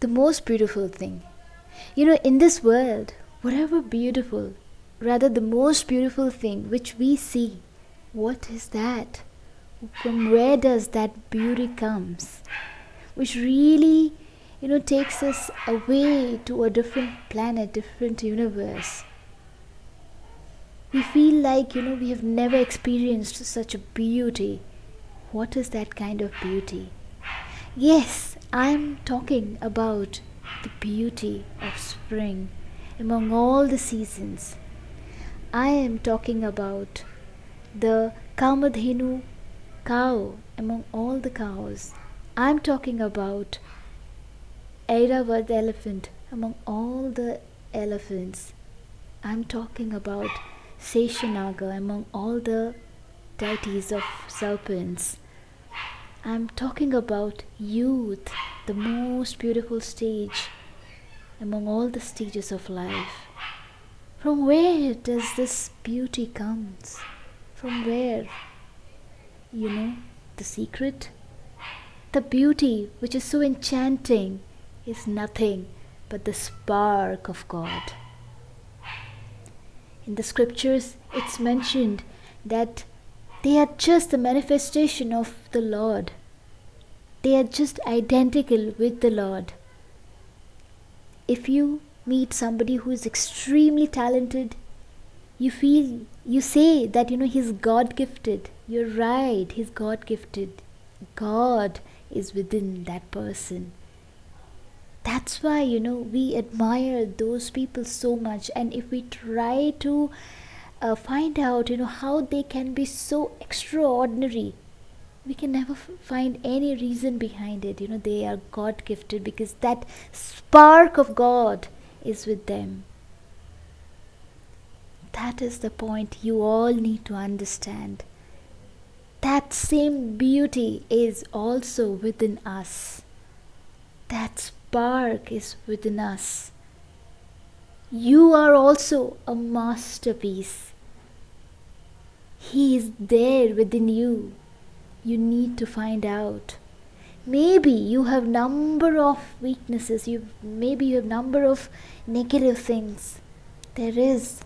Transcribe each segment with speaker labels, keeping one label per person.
Speaker 1: the most beautiful thing. You know, in this world, whatever beautiful, rather the most beautiful thing which we see, what is that? From where does that beauty comes? Which really, you know, takes us away to a different planet, different universe. We feel like, you know, we have never experienced such a beauty. What is that kind of beauty? Yes, I'm talking about the beauty of spring among all the seasons. I am talking about the Kamadhenu cow among all the cows. I'm talking about Airavat elephant among all the elephants. I'm talking about Seshanaga among all the deities of serpents. I'm talking about youth, the most beautiful stage among all the stages of life. From where does this beauty comes? From where? You know, the secret? The beauty which is so enchanting is nothing but the spark of God. In the scriptures, it's mentioned that they are just the manifestation of the Lord. They are just identical with the Lord. If you meet somebody who is extremely talented, you feel, you say that, you know, he's God gifted. You're right, he's God gifted. God is within that person. That's why, you know, we admire those people so much. And if we try to uh, find out you know how they can be so extraordinary we can never f- find any reason behind it. You know they are god gifted because that spark of god is with them. That is the point you all need to understand. That same beauty is also within us. That spark is within us. You are also a masterpiece. He is there within you. You need to find out. Maybe you have number of weaknesses. You maybe you have number of negative things. There is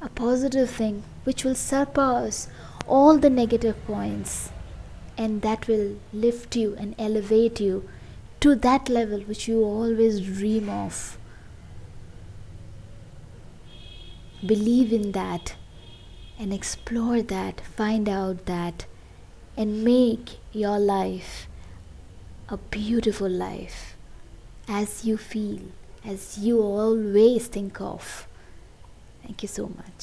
Speaker 1: a positive thing which will surpass all the negative points and that will lift you and elevate you to that level which you always dream of. believe in that and explore that, find out that, and make your life a beautiful life as you feel, as you always think of. Thank you so much.